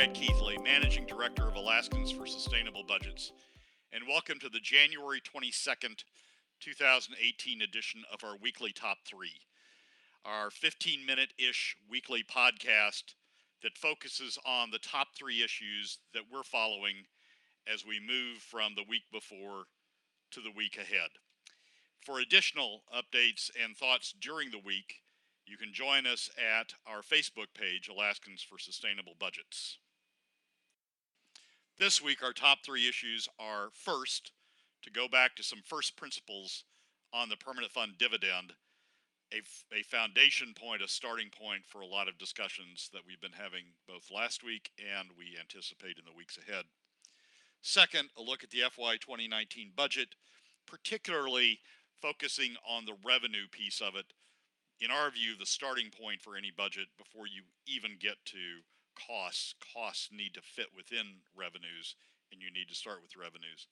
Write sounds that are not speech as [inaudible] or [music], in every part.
Brad Keithley, Managing Director of Alaskans for Sustainable Budgets, and welcome to the January 22nd, 2018 edition of our weekly Top 3, our 15 minute ish weekly podcast that focuses on the top three issues that we're following as we move from the week before to the week ahead. For additional updates and thoughts during the week, you can join us at our Facebook page, Alaskans for Sustainable Budgets. This week, our top three issues are first, to go back to some first principles on the permanent fund dividend, a, a foundation point, a starting point for a lot of discussions that we've been having both last week and we anticipate in the weeks ahead. Second, a look at the FY 2019 budget, particularly focusing on the revenue piece of it in our view, the starting point for any budget before you even get to costs. Costs need to fit within revenues, and you need to start with revenues.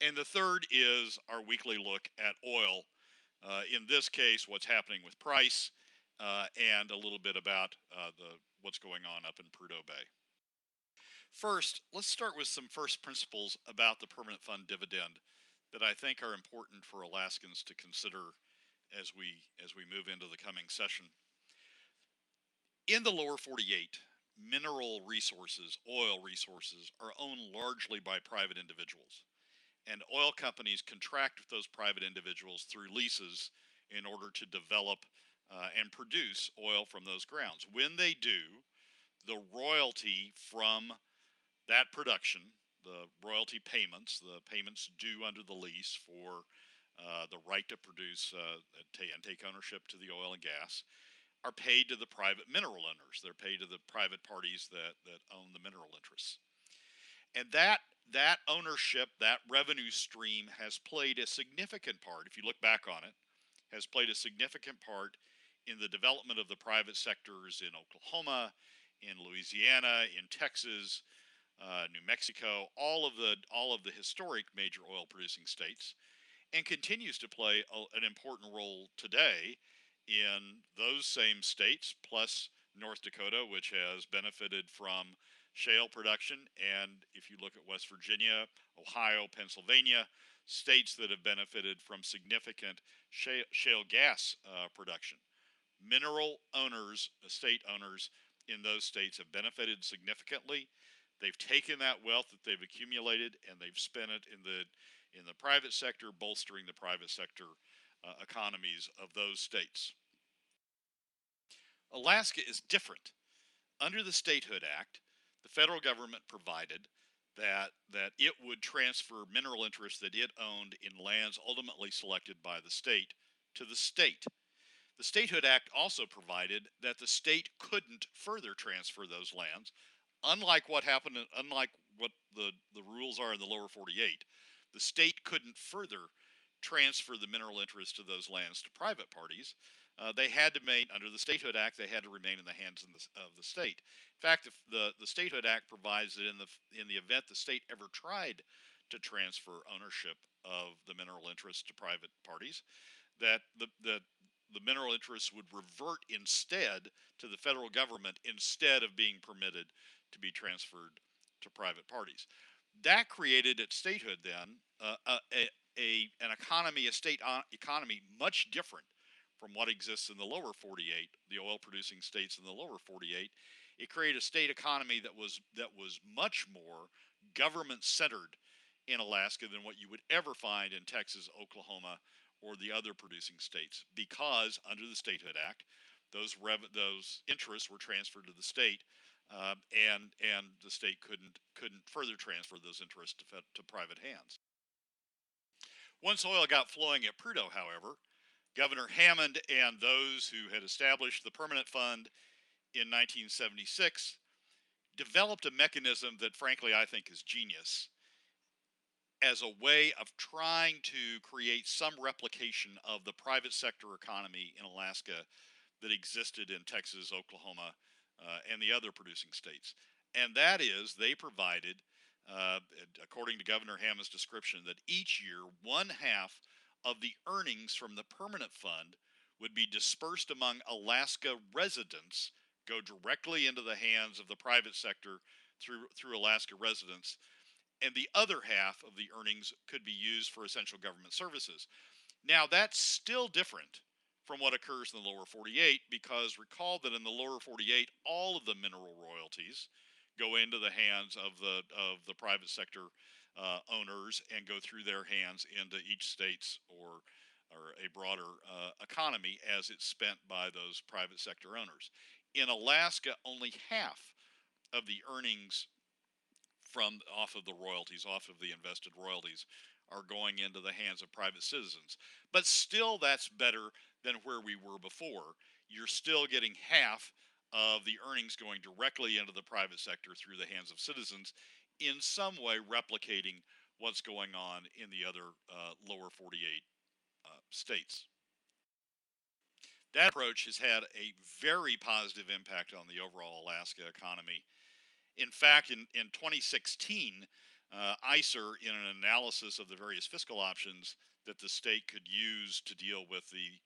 And the third is our weekly look at oil. Uh, in this case, what's happening with price, uh, and a little bit about uh, the what's going on up in Prudhoe Bay. First, let's start with some first principles about the permanent fund dividend that I think are important for Alaskans to consider as we as we move into the coming session. In the lower 48, mineral resources, oil resources, are owned largely by private individuals. And oil companies contract with those private individuals through leases in order to develop uh, and produce oil from those grounds. When they do, the royalty from that production, the royalty payments, the payments due under the lease for uh, the right to produce uh, and take ownership to the oil and gas, are paid to the private mineral owners. They're paid to the private parties that, that own the mineral interests. And that that ownership, that revenue stream has played a significant part, if you look back on it, has played a significant part in the development of the private sectors in Oklahoma, in Louisiana, in Texas, uh, New Mexico, all of the all of the historic major oil producing states and continues to play a, an important role today in those same states, plus North Dakota, which has benefited from shale production. And if you look at West Virginia, Ohio, Pennsylvania, states that have benefited from significant shale, shale gas uh, production. Mineral owners, estate owners in those states have benefited significantly. They've taken that wealth that they've accumulated and they've spent it in the in the private sector, bolstering the private sector uh, economies of those states. Alaska is different. Under the Statehood Act, the federal government provided that that it would transfer mineral interests that it owned in lands ultimately selected by the state to the state. The Statehood Act also provided that the state couldn't further transfer those lands, unlike what happened, unlike what the, the rules are in the lower 48 the state couldn't further transfer the mineral interest of those lands to private parties. Uh, they had to remain under the Statehood Act. They had to remain in the hands of the, of the state. In fact, the the Statehood Act provides that in the in the event the state ever tried to transfer ownership of the mineral interest to private parties, that the the the mineral interests would revert instead to the federal government instead of being permitted to be transferred to private parties that created at statehood then uh, a, a, an economy, a state economy much different from what exists in the lower 48, the oil producing states in the lower 48. It created a state economy that was that was much more government centered in Alaska than what you would ever find in Texas, Oklahoma, or the other producing states, because under the Statehood Act, those rev- those interests were transferred to the state uh, and and the state couldn't couldn't further transfer those interests to, to private hands. Once oil got flowing at Prudhoe, however, Governor Hammond and those who had established the permanent fund in 1976 developed a mechanism that, frankly, I think is genius as a way of trying to create some replication of the private sector economy in Alaska that existed in Texas, Oklahoma, uh, and the other producing states. And that is, they provided, uh, according to Governor Hammond's description, that each year one half of the earnings from the permanent fund would be dispersed among Alaska residents, go directly into the hands of the private sector through through Alaska residents, and the other half of the earnings could be used for essential government services. Now that's still different from what occurs in the lower 48 because recall that in the lower 48 all of the mineral royalties go into the hands of the of the private sector uh, owners and go through their hands into each state's or or a broader uh, economy as it's spent by those private sector owners. In Alaska, only half of the earnings from off of the royalties, off of the invested royalties, are going into the hands of private citizens. But still, that's better than where we were before. You're still getting half of the earnings going directly into the private sector through the hands of citizens, in some way replicating what's going on in the other uh, lower 48 uh, states. That approach has had a very positive impact on the overall Alaska economy. In fact, in, in 2016, uh, ISER, in an analysis of the various fiscal options that the state could use to deal with the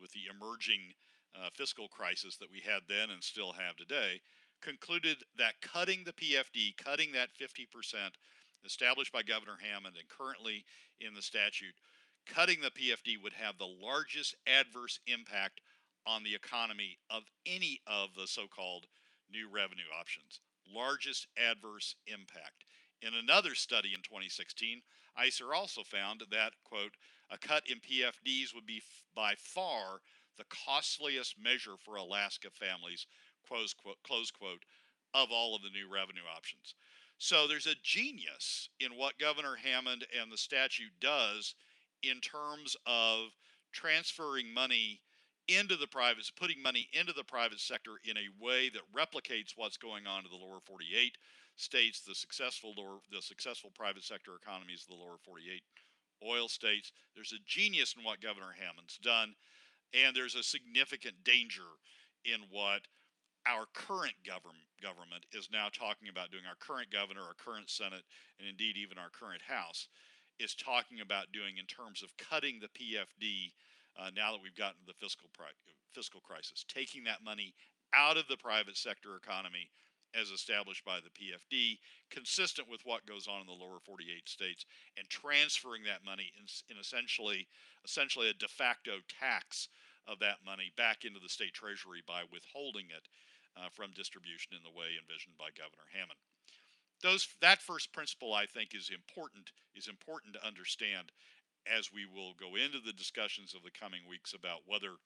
with the emerging uh, fiscal crisis that we had then and still have today, concluded that cutting the PFD, cutting that 50% established by Governor Hammond and currently in the statute, cutting the PFD would have the largest adverse impact on the economy of any of the so called new revenue options. Largest adverse impact. In another study in 2016, ISER also found that, quote, a cut in PFDs would be by far the costliest measure for Alaska families, close quote, close quote, of all of the new revenue options. So there's a genius in what Governor Hammond and the statute does in terms of transferring money into the private, putting money into the private sector in a way that replicates what's going on in the lower 48 states, the successful lower, the successful private sector economies of the lower 48 oil states. There's a genius in what Governor Hammond's done, and there's a significant danger in what our current government government is now talking about doing. Our current governor, our current Senate, and indeed even our current House is talking about doing in terms of cutting the PFD. Uh, now that we've gotten the fiscal pri- fiscal crisis, taking that money out of the private sector economy as established by the PFD, consistent with what goes on in the lower 48 states, and transferring that money in, in essentially essentially a de facto tax of that money back into the state treasury by withholding it uh, from distribution in the way envisioned by Governor Hammond. Those that first principle I think is important is important to understand as we will go into the discussions of the coming weeks about whether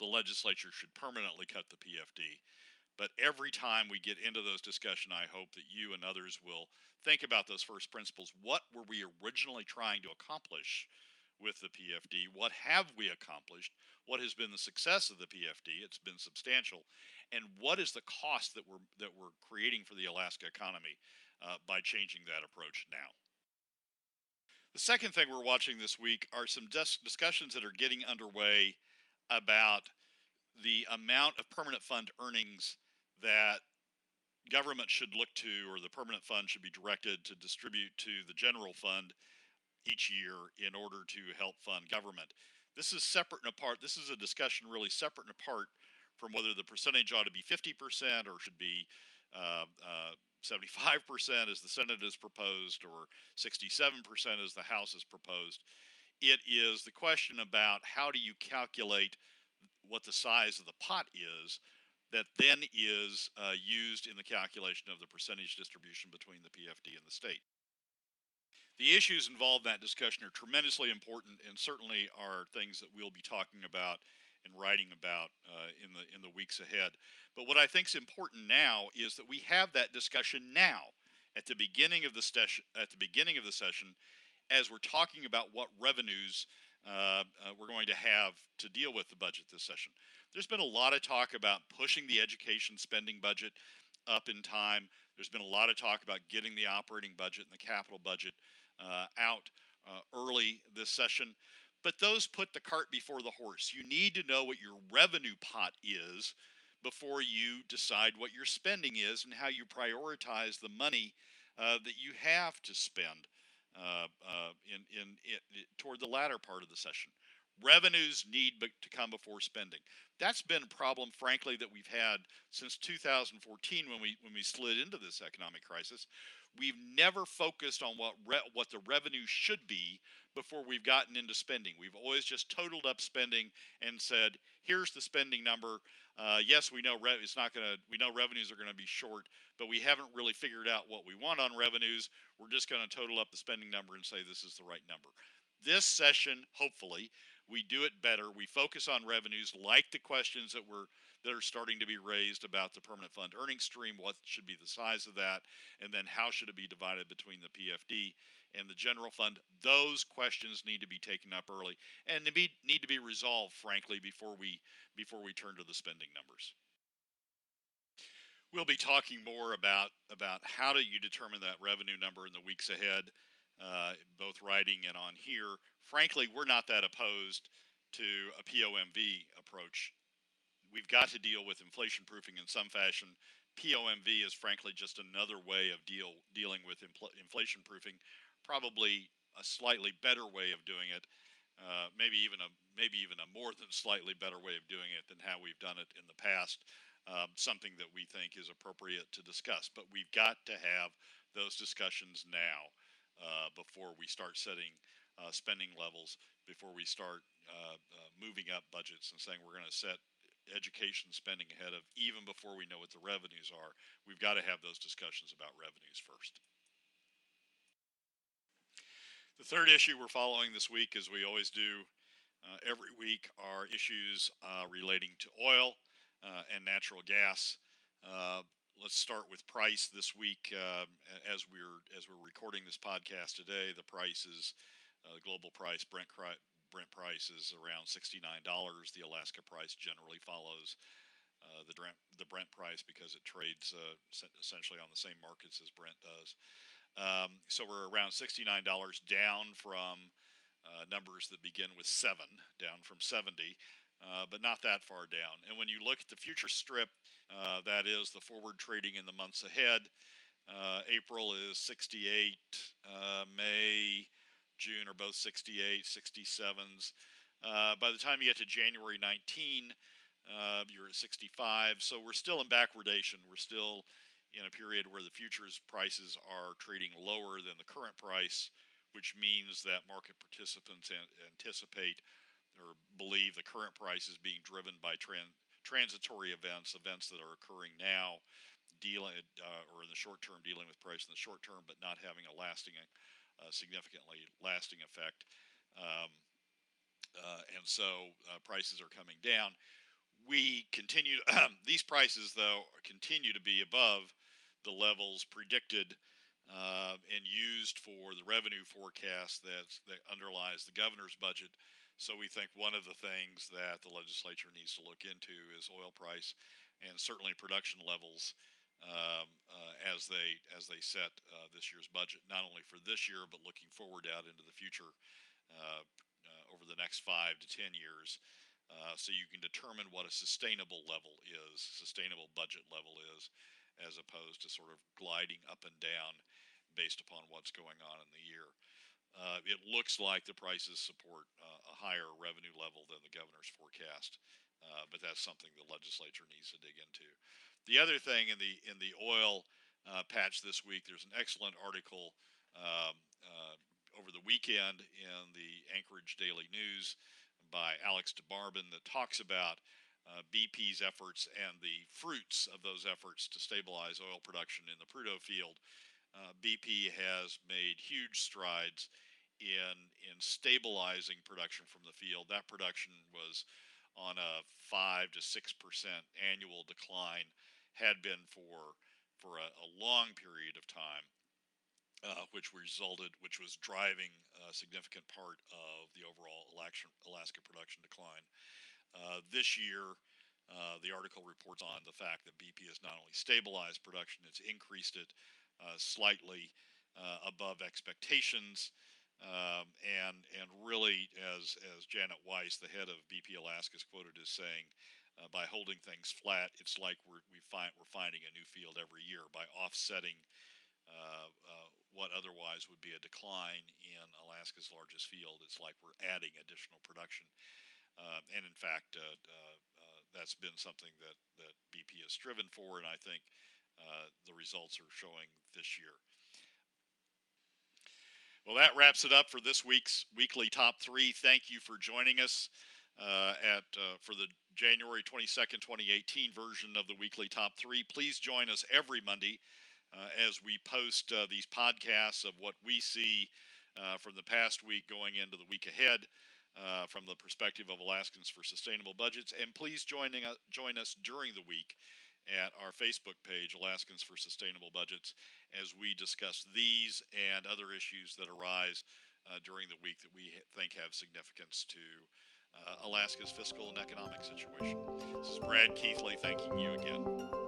the legislature should permanently cut the PFD but every time we get into those discussion, I hope that you and others will think about those first principles. What were we originally trying to accomplish with the PFD? What have we accomplished? What has been the success of the PFD? It's been substantial. And what is the cost that we're that we're creating for the Alaska economy uh, by changing that approach now? The second thing we're watching this week are some dis- discussions that are getting underway about the amount of permanent fund earnings that government should look to, or the permanent fund should be directed to distribute to the general fund each year in order to help fund government. This is separate and apart. This is a discussion really separate and apart from whether the percentage ought to be 50% or should be uh, uh, 75% as the Senate has proposed or 67% as the House has proposed. It is the question about how do you calculate what the size of the pot is that then is uh, used in the calculation of the percentage distribution between the PFD and the state. The issues involved in that discussion are tremendously important and certainly are things that we'll be talking about and writing about uh, in the in the weeks ahead. But what I think is important now is that we have that discussion now at the beginning of the session at the beginning of the session as we're talking about what revenues uh, uh, we're going to have to deal with the budget this session there's been a lot of talk about pushing the education spending budget up in time. There's been a lot of talk about getting the operating budget and the capital budget out uh, early this session. But those put the cart before the horse. You need to know what your revenue pot is before you decide what your spending is and how you prioritize the money uh, that you have to spend uh, uh, in, in, in, toward the latter part of the session. Revenues need to come before spending. That's been a problem, frankly, that we've had since 2014 when we when we slid into this economic crisis. We've never focused on what re- what the revenue should be before we've gotten into spending. We've always just totaled up spending and said, "Here's the spending number." Uh, yes, we know re- it's not going to. We know revenues are going to be short, but we haven't really figured out what we want on revenues. We're just going to total up the spending number and say this is the right number. This session, hopefully, we do it better. We focus on revenues, like the questions that were that are starting to be raised about the permanent fund earning stream. What should be the size of that, and then how should it be divided between the PFD and the general fund? Those questions need to be taken up early and be, need to be resolved, frankly, before we before we turn to the spending numbers. We'll be talking more about about how do you determine that revenue number in the weeks ahead uh, both writing and on here. Frankly, we're not that opposed to a POMV approach. We've got to deal with inflation proofing in some fashion. POMV is frankly just another way of deal dealing with infl- inflation proofing, probably a slightly better way of doing it. Uh, maybe even a maybe even a more than slightly better way of doing it than how we've done it in the past. Um, something that we think is appropriate to discuss, but we've got to have those discussions now uh, before we start setting uh, spending levels, before we start uh, uh moving up budgets and saying we're going to set education spending ahead of even before we know what the revenues are. We've got to have those discussions about revenues first. The third issue we're following this week, as we always do uh, every week, are issues uh, relating to oil and natural gas let's start with price this week. Uh, as we're as we're recording this podcast today, the price is uh, the global price Brent Brent price is around sixty nine dollars. The Alaska price generally follows uh, the Brent the Brent price because it trades uh, essentially on the same markets as Brent does. Um, so we're around sixty nine dollars down from uh, numbers that begin with seven, down from seventy. Uh, but not that far down. And when you look at the future strip, uh, that is the forward trading in the months ahead. Uh, April is 68, uh, May, June are both 68, 67s. Uh, by the time you get to January 19, you're at 65. So we're still in backwardation. We're still in a period where the futures prices are trading lower than the current price, which means that market participants anticipate or believe the current price is being driven by tran- transitory events, events that are occurring now, dealing uh, or in the short term dealing with price in the short term, but not having a lasting, uh, significantly lasting effect. Um, uh, and so uh, prices are coming down. We continue. [clears throat] These prices, though, continue to be above the levels predicted uh, and used for the revenue forecast that that underlies the governor's budget so we think one of the things that the legislature needs to look into is oil price and certainly production levels um, uh, as they as they set uh, this year's budget, not only for this year but looking forward out into the future uh, uh over the next five to ten years. Uh, so you can determine what a sustainable level is, sustainable budget level is, as opposed to sort of gliding up and down based upon what's going on in the year uh, it looks like the prices support uh, a higher revenue level than the governor's forecast. Uh, but that's something the legislature needs to dig into. The other thing in the in the oil uh, patch this week, there's an excellent article um, uh, over the weekend in the Anchorage Daily News by Alex DeMarban that talks about uh, BP's efforts and the fruits of those efforts to stabilize oil production in the Prudhoe field uh, BP has made huge strides in in stabilizing production from the field. That production was on a five to six percent annual decline, had been for for a, a long period of time, uh, which resulted, which was driving a significant part of the overall Alaska, production decline. Uh, this year, uh, the article reports on the fact that BP has not only stabilized production, it's increased it slightly uh, above expectations. Um, and and really, as as Janet Weiss, the head of BP Alaska, is quoted as saying, uh, by holding things flat, it's like we're we find we're finding a new field every year by offsetting uh, uh, what otherwise would be a decline in Alaska's largest field. It's like we're adding additional production. Uh, and in fact, uh, uh, uh that's been something that, that BP has striven for, and I think uh, the results are showing this year. Well, that wraps it up for this week's weekly top three. Thank you for joining us uh, at uh, for the January 22nd, 2018 version of the weekly top three. Please join us every Monday uh, as we post uh, these podcasts of what we see uh, from the past week going into the week ahead. Uh, from the perspective of Alaskans for Sustainable Budgets, and please joining join us during the week at our Facebook page, Alaskans for Sustainable Budgets, as we discuss these and other issues that arise uh, during the week that we think have significance to uh, Alaska's fiscal and economic situation. This is Brad Keithley thanking you again.